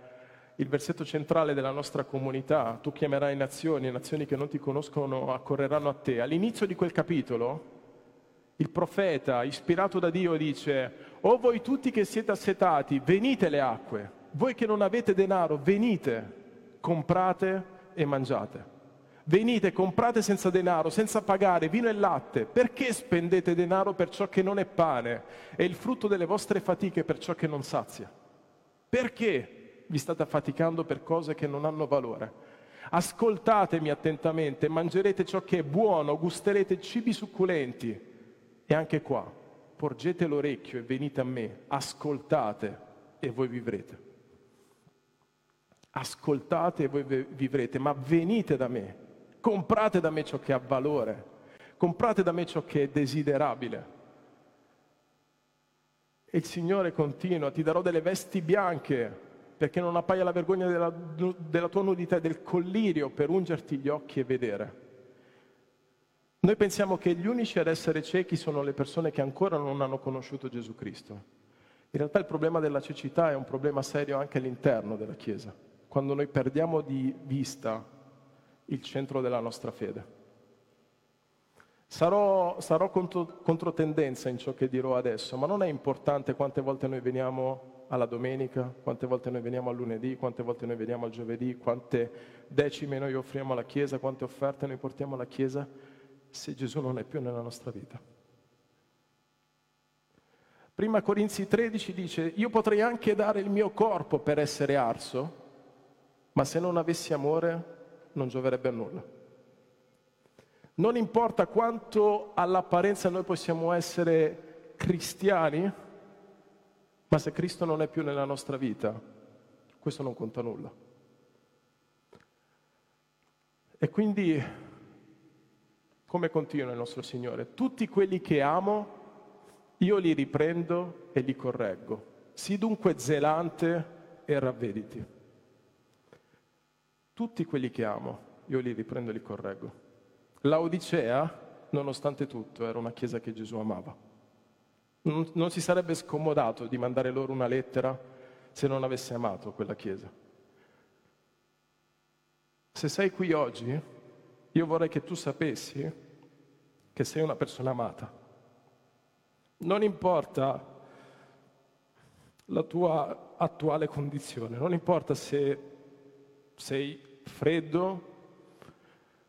il versetto centrale della nostra comunità, tu chiamerai nazioni, nazioni che non ti conoscono accorreranno a te. All'inizio di quel capitolo il profeta, ispirato da Dio, dice, o voi tutti che siete assetati, venite le acque, voi che non avete denaro, venite, comprate e mangiate. Venite, comprate senza denaro, senza pagare vino e latte. Perché spendete denaro per ciò che non è pane e il frutto delle vostre fatiche per ciò che non sazia? Perché vi state affaticando per cose che non hanno valore? Ascoltatemi attentamente, mangerete ciò che è buono, gusterete cibi succulenti e anche qua, porgete l'orecchio e venite a me, ascoltate e voi vivrete. Ascoltate e voi vivrete, ma venite da me, comprate da me ciò che ha valore, comprate da me ciò che è desiderabile. E il Signore continua, ti darò delle vesti bianche perché non appaia la vergogna della, della tua nudità e del collirio per ungerti gli occhi e vedere. Noi pensiamo che gli unici ad essere ciechi sono le persone che ancora non hanno conosciuto Gesù Cristo. In realtà il problema della cecità è un problema serio anche all'interno della Chiesa, quando noi perdiamo di vista il centro della nostra fede. Sarò, sarò contro, controtendenza in ciò che dirò adesso, ma non è importante quante volte noi veniamo alla domenica, quante volte noi veniamo al lunedì, quante volte noi veniamo al giovedì, quante decime noi offriamo alla Chiesa, quante offerte noi portiamo alla Chiesa? Se Gesù non è più nella nostra vita. Prima Corinzi 13 dice, io potrei anche dare il mio corpo per essere arso, ma se non avessi amore non gioverebbe a nulla. Non importa quanto all'apparenza noi possiamo essere cristiani, ma se Cristo non è più nella nostra vita, questo non conta nulla. E quindi come continua il nostro Signore? Tutti quelli che amo, io li riprendo e li correggo. Sii dunque zelante e ravvediti. Tutti quelli che amo, io li riprendo e li correggo. Laodicea, nonostante tutto, era una chiesa che Gesù amava. Non, non si sarebbe scomodato di mandare loro una lettera se non avesse amato quella chiesa. Se sei qui oggi, io vorrei che tu sapessi che sei una persona amata. Non importa la tua attuale condizione, non importa se sei freddo,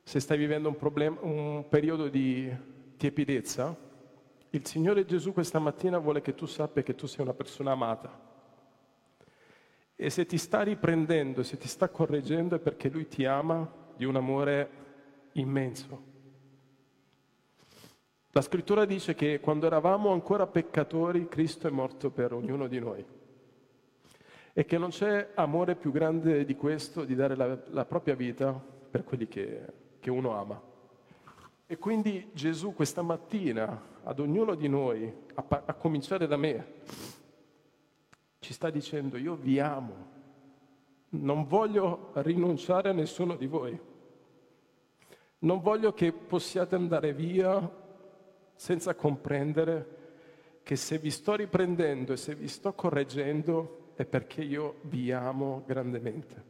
se stai vivendo un, problema, un periodo di tiepidezza, il Signore Gesù questa mattina vuole che tu sappia che tu sei una persona amata. E se ti sta riprendendo, se ti sta correggendo è perché Lui ti ama di un amore immenso. La scrittura dice che quando eravamo ancora peccatori, Cristo è morto per ognuno di noi. E che non c'è amore più grande di questo, di dare la, la propria vita per quelli che, che uno ama. E quindi Gesù questa mattina ad ognuno di noi, a, a cominciare da me, ci sta dicendo io vi amo, non voglio rinunciare a nessuno di voi. Non voglio che possiate andare via senza comprendere che se vi sto riprendendo e se vi sto correggendo è perché io vi amo grandemente.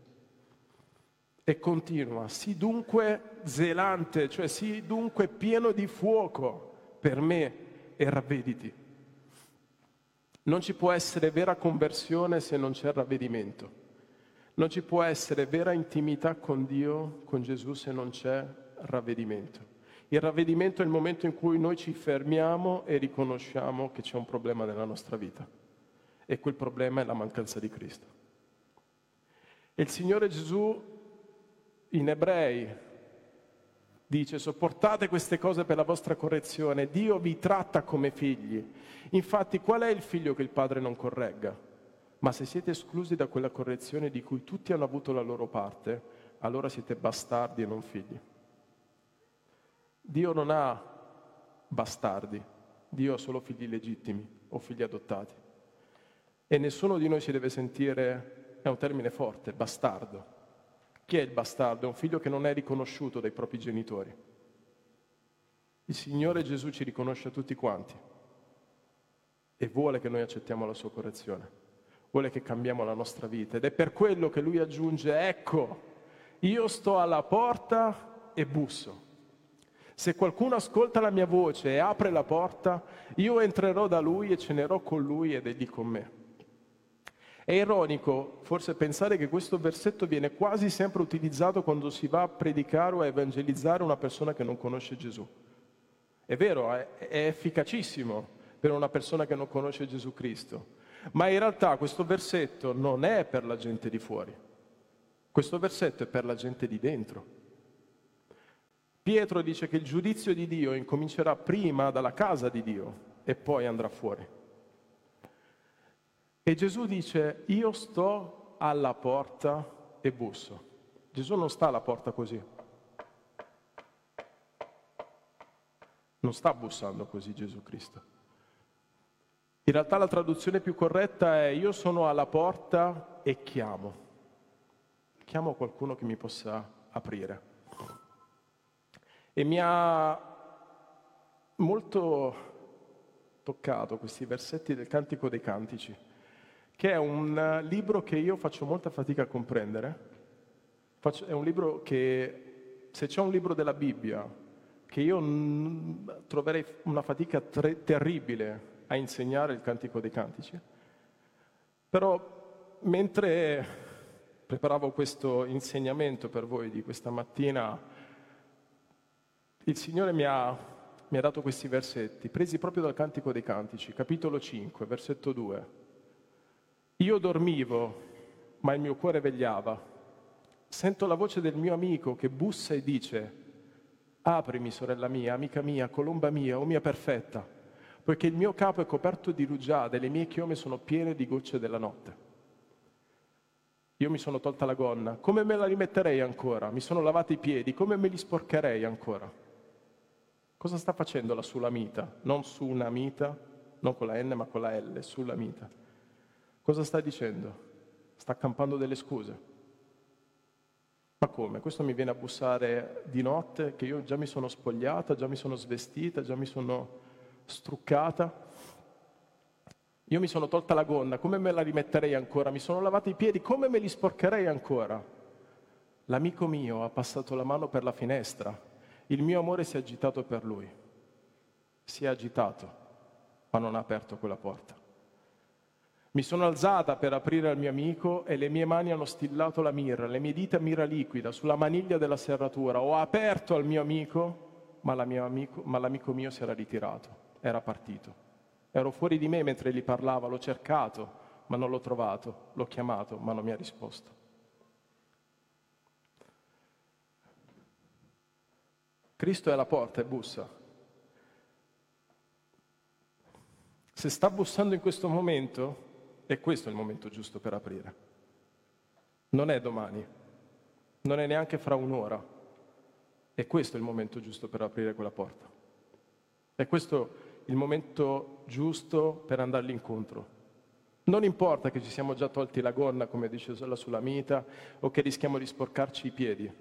E continua, sii dunque zelante, cioè sii dunque pieno di fuoco per me e ravvediti. Non ci può essere vera conversione se non c'è ravvedimento. Non ci può essere vera intimità con Dio, con Gesù, se non c'è ravvedimento. Il ravvedimento è il momento in cui noi ci fermiamo e riconosciamo che c'è un problema nella nostra vita. E quel problema è la mancanza di Cristo. E il Signore Gesù in ebrei dice sopportate queste cose per la vostra correzione, Dio vi tratta come figli. Infatti qual è il figlio che il padre non corregga? Ma se siete esclusi da quella correzione di cui tutti hanno avuto la loro parte, allora siete bastardi e non figli. Dio non ha bastardi, Dio ha solo figli legittimi o figli adottati. E nessuno di noi si deve sentire, è un termine forte, bastardo. Chi è il bastardo? È un figlio che non è riconosciuto dai propri genitori. Il Signore Gesù ci riconosce a tutti quanti e vuole che noi accettiamo la sua correzione, vuole che cambiamo la nostra vita ed è per quello che lui aggiunge, ecco, io sto alla porta e busso. Se qualcuno ascolta la mia voce e apre la porta, io entrerò da lui e cenerò con lui ed egli con me. È ironico forse pensare che questo versetto viene quasi sempre utilizzato quando si va a predicare o a evangelizzare una persona che non conosce Gesù. È vero, è, efficacissimo per una persona che non conosce Gesù Cristo, ma in realtà questo versetto non è per la gente di fuori, questo versetto è per la gente di dentro. Pietro dice che il giudizio di Dio incomincerà prima dalla casa di Dio e poi andrà fuori. E Gesù dice, io sto alla porta e busso. Gesù non sta alla porta così. Non sta bussando così Gesù Cristo. In realtà la traduzione più corretta è io sono alla porta e chiamo. Chiamo qualcuno che mi possa aprire. E mi ha molto toccato questi versetti del Cantico dei Cantici, che è un libro che io faccio molta fatica a comprendere. è un libro che, se c'è un libro della Bibbia, che io troverei una fatica tre- terribile a insegnare il Cantico dei Cantici, però mentre preparavo questo insegnamento per voi di questa mattina, il Signore mi ha, mi ha dato questi versetti, presi proprio dal Cantico dei Cantici, capitolo 5, versetto 2. Io dormivo, ma il mio cuore vegliava. Sento la voce del mio amico che bussa e dice, aprimi sorella mia, amica mia, colomba mia, o mia perfetta, poiché il mio capo è coperto di rugiade e le mie chiome sono piene di gocce della notte. Io mi sono tolta la gonna, come me la rimetterei ancora? Mi sono lavati i piedi, come me li sporcherei ancora? Cosa sta facendo la Sulamita? Non Sunamita, non con la N ma con la L, Sulamita. Cosa sta dicendo? Sta accampando delle scuse. Ma come? Questo mi viene a bussare di notte che io già mi sono spogliata, già mi sono svestita, già mi sono struccata. Io mi sono tolta la gonna, come me la rimetterei ancora? Mi sono lavata i piedi, come me li sporcherei ancora? L'amico mio ha passato la mano per la finestra il mio amore si è agitato per lui. Si è agitato, ma non ha aperto quella porta. Mi sono alzata per aprire al mio amico e le mie mani hanno stillato la mirra, le mie dita mirra liquida sulla maniglia della serratura. Ho aperto al mio amico, ma, amico, ma l'amico mio si era ritirato, era partito. Ero fuori di me mentre gli parlava, l'ho cercato, ma non l'ho trovato, l'ho chiamato, ma non mi ha risposto. Cristo è alla porta e bussa. Se sta bussando in questo momento, è questo il momento giusto per aprire. Non è domani, non è neanche fra un'ora. È questo il momento giusto per aprire quella porta. È questo il momento giusto per andargli incontro. Non importa che ci siamo già tolti la gonna, come dice la Sulamita, o che rischiamo di sporcarci i piedi.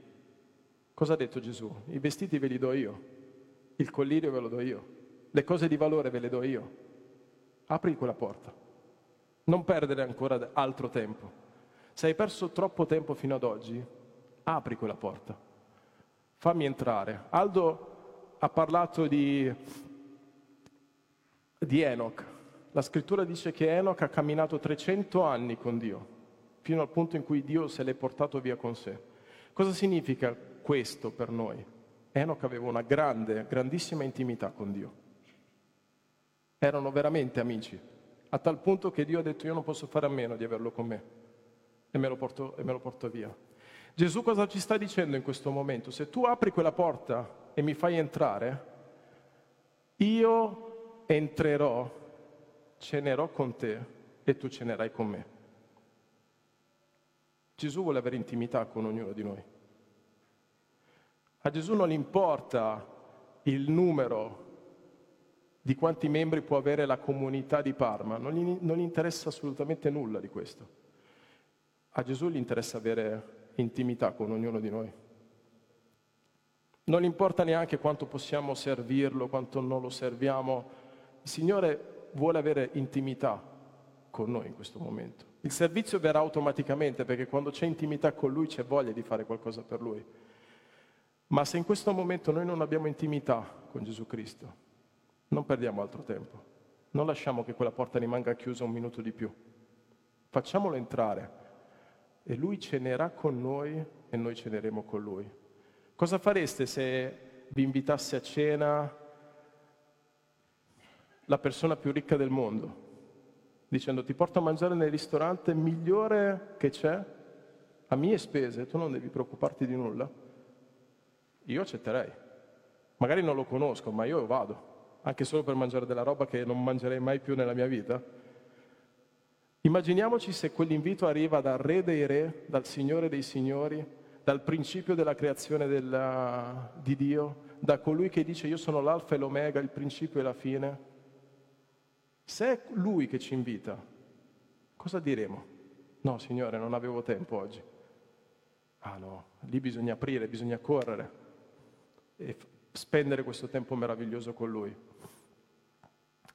Cosa ha detto Gesù? I vestiti ve li do io, il collirio ve lo do io, le cose di valore ve le do io. Apri quella porta. Non perdere ancora altro tempo. Se hai perso troppo tempo fino ad oggi, apri quella porta. Fammi entrare. Aldo ha parlato di, di Enoch. La scrittura dice che Enoch ha camminato 300 anni con Dio, fino al punto in cui Dio se l'è portato via con sé. Cosa significa questo per noi? Enoch aveva una grande, grandissima intimità con Dio. Erano veramente amici, a tal punto che Dio ha detto io non posso fare a meno di averlo con me e me lo porto, me lo porto via. Gesù cosa ci sta dicendo in questo momento? Se tu apri quella porta e mi fai entrare, io entrerò, cenerò con te e tu cenerai con me. Gesù vuole avere intimità con ognuno di noi. A Gesù non importa il numero di quanti membri può avere la comunità di Parma, non gli, non gli interessa assolutamente nulla di questo. A Gesù gli interessa avere intimità con ognuno di noi. Non gli importa neanche quanto possiamo servirlo, quanto non lo serviamo. Il Signore vuole avere intimità con noi in questo momento. Il servizio verrà automaticamente perché quando c'è intimità con Lui c'è voglia di fare qualcosa per Lui. Ma se in questo momento noi non abbiamo intimità con Gesù Cristo, non perdiamo altro tempo. Non lasciamo che quella porta rimanga chiusa un minuto di più. Facciamolo entrare e Lui cenerà con noi e noi ceneremo con Lui. Cosa fareste se vi invitasse a cena la persona più ricca del mondo? Dicendo ti porto a mangiare nel ristorante migliore che c'è, a mie spese, tu non devi preoccuparti di nulla? Io accetterei. Magari non lo conosco, ma io vado, anche solo per mangiare della roba che non mangerei mai più nella mia vita. Immaginiamoci se quell'invito arriva dal Re dei Re, dal Signore dei Signori, dal principio della creazione della, di Dio, da colui che dice io sono l'alfa e l'omega, il principio e la fine. Se è lui che ci invita, cosa diremo? No, Signore, non avevo tempo oggi. Ah no, lì bisogna aprire, bisogna correre e spendere questo tempo meraviglioso con lui.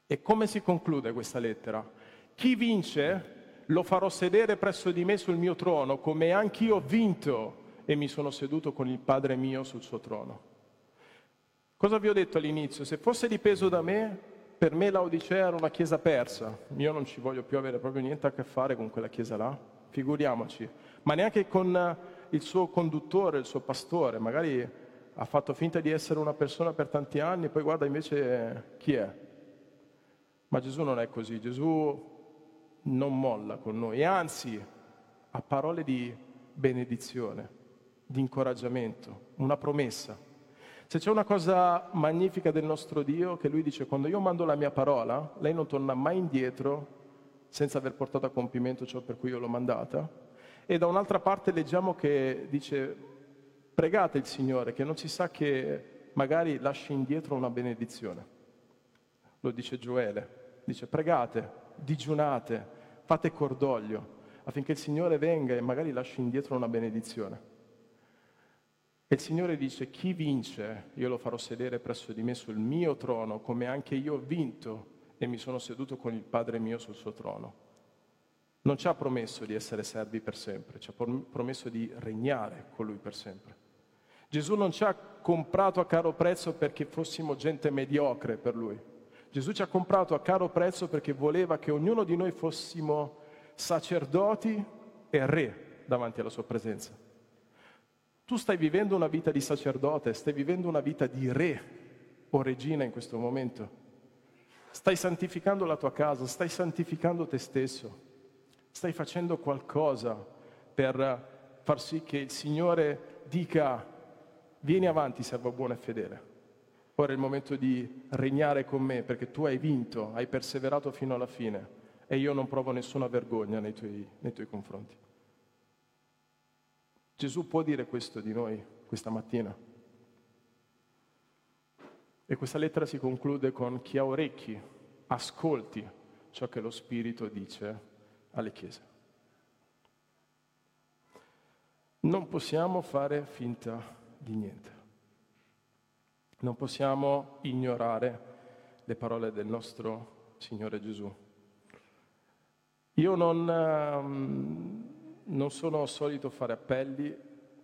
E come si conclude questa lettera? Chi vince lo farò sedere presso di me sul mio trono, come anch'io ho vinto e mi sono seduto con il Padre mio sul suo trono. Cosa vi ho detto all'inizio? Se fosse dipeso da me, per me l'Odicea era una chiesa persa. Io non ci voglio più avere proprio niente a che fare con quella chiesa là, figuriamoci. Ma neanche con il suo conduttore, il suo pastore. Magari ha fatto finta di essere una persona per tanti anni, poi guarda invece chi è. Ma Gesù non è così, Gesù non molla con noi, anzi ha parole di benedizione di incoraggiamento, una promessa. Se c'è una cosa magnifica del nostro Dio, che lui dice, quando io mando la mia parola, lei non torna mai indietro senza aver portato a compimento ciò per cui io l'ho mandata. E da un'altra parte leggiamo che dice, pregate il Signore, che non si sa che magari lasci indietro una benedizione. Lo dice Gioele, dice pregate, digiunate, fate cordoglio, affinché il Signore venga e magari lasci indietro una benedizione. E il Signore dice, chi vince, io lo farò sedere presso di me sul mio trono, come anche io ho vinto e mi sono seduto con il Padre mio sul suo trono. Non ci ha promesso di essere servi per sempre, ci ha promesso di regnare con lui per sempre. Gesù non ci ha comprato a caro prezzo perché fossimo gente mediocre per lui. Gesù ci ha comprato a caro prezzo perché voleva che ognuno di noi fossimo sacerdoti e re davanti alla sua presenza. Tu stai vivendo una vita di sacerdote, stai vivendo una vita di re o regina in questo momento. Stai santificando la tua casa, stai santificando te stesso, stai facendo qualcosa per far sì che il Signore dica vieni avanti servo buono e fedele. Ora è il momento di regnare con me perché tu hai vinto, hai perseverato fino alla fine e io non provo nessuna vergogna nei tuoi, nei tuoi confronti. Gesù può dire questo di noi questa mattina. E questa lettera si conclude con chi ha orecchi, ascolti ciò che lo Spirito dice alle chiese. Non possiamo fare finta di niente. Non possiamo ignorare le parole del nostro Signore Gesù. Io non, ehm, non sono solito fare appelli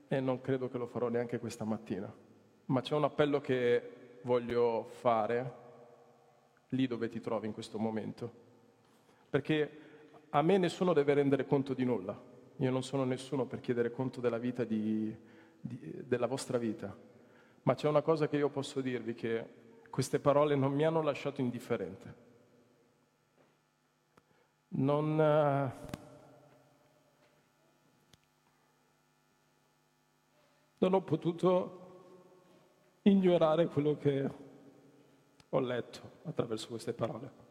e non credo che lo farò neanche questa mattina, ma c'è un appello che voglio fare lì dove ti trovi in questo momento. Perché a me nessuno deve rendere conto di nulla. Io non sono nessuno per chiedere conto della vita di, di, della vostra vita. Ma c'è una cosa che io posso dirvi, che queste parole non mi hanno lasciato indifferente. Non, eh, non ho potuto ignorare quello che ho letto attraverso queste parole.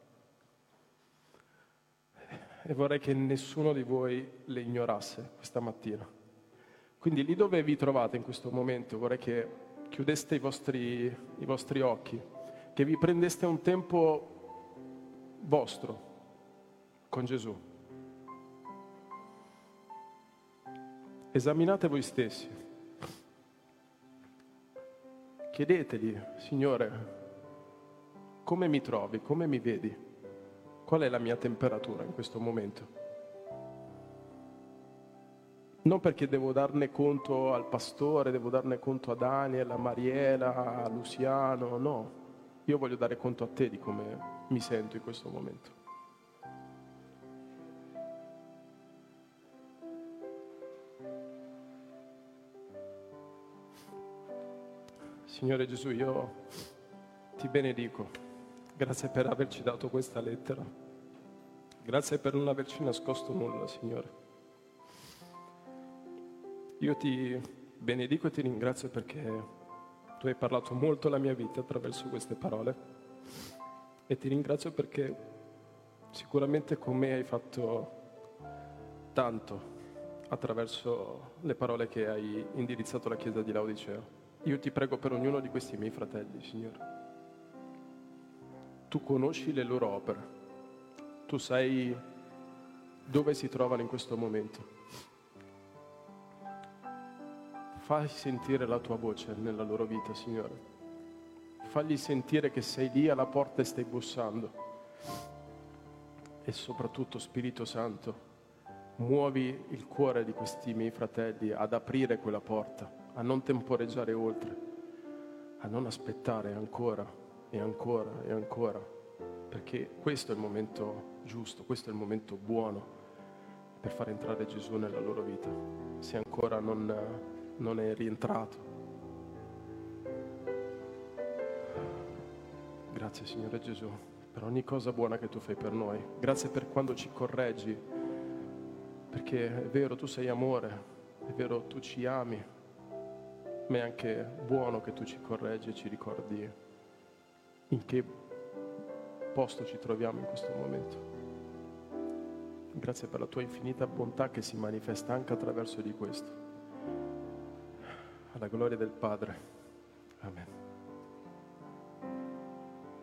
E vorrei che nessuno di voi le ignorasse questa mattina. Quindi lì dove vi trovate in questo momento vorrei che chiudeste i vostri, i vostri occhi, che vi prendeste un tempo vostro con Gesù. Esaminate voi stessi. Chiedetegli, Signore, come mi trovi, come mi vedi? Qual è la mia temperatura in questo momento? Non perché devo darne conto al pastore, devo darne conto a Daniel, a Mariela, a Luciano, no. Io voglio dare conto a te di come mi sento in questo momento. Signore Gesù, io ti benedico. Grazie per averci dato questa lettera. Grazie per non averci nascosto nulla, Signore. Io ti benedico e ti ringrazio perché tu hai parlato molto la mia vita attraverso queste parole e ti ringrazio perché sicuramente con me hai fatto tanto attraverso le parole che hai indirizzato alla Chiesa di Laodicea. Io ti prego per ognuno di questi miei fratelli, Signore. Tu conosci le loro opere, tu sai dove si trovano in questo momento Fai sentire la tua voce nella loro vita, Signore. Fagli sentire che sei lì alla porta e stai bussando. E soprattutto, Spirito Santo, muovi il cuore di questi miei fratelli ad aprire quella porta, a non temporeggiare oltre, a non aspettare ancora e ancora e ancora, perché questo è il momento giusto, questo è il momento buono per far entrare Gesù nella loro vita. Se ancora non non è rientrato. Grazie Signore Gesù per ogni cosa buona che tu fai per noi. Grazie per quando ci correggi, perché è vero, tu sei amore, è vero, tu ci ami, ma è anche buono che tu ci correggi e ci ricordi in che posto ci troviamo in questo momento. Grazie per la tua infinita bontà che si manifesta anche attraverso di questo alla gloria del Padre. Amen.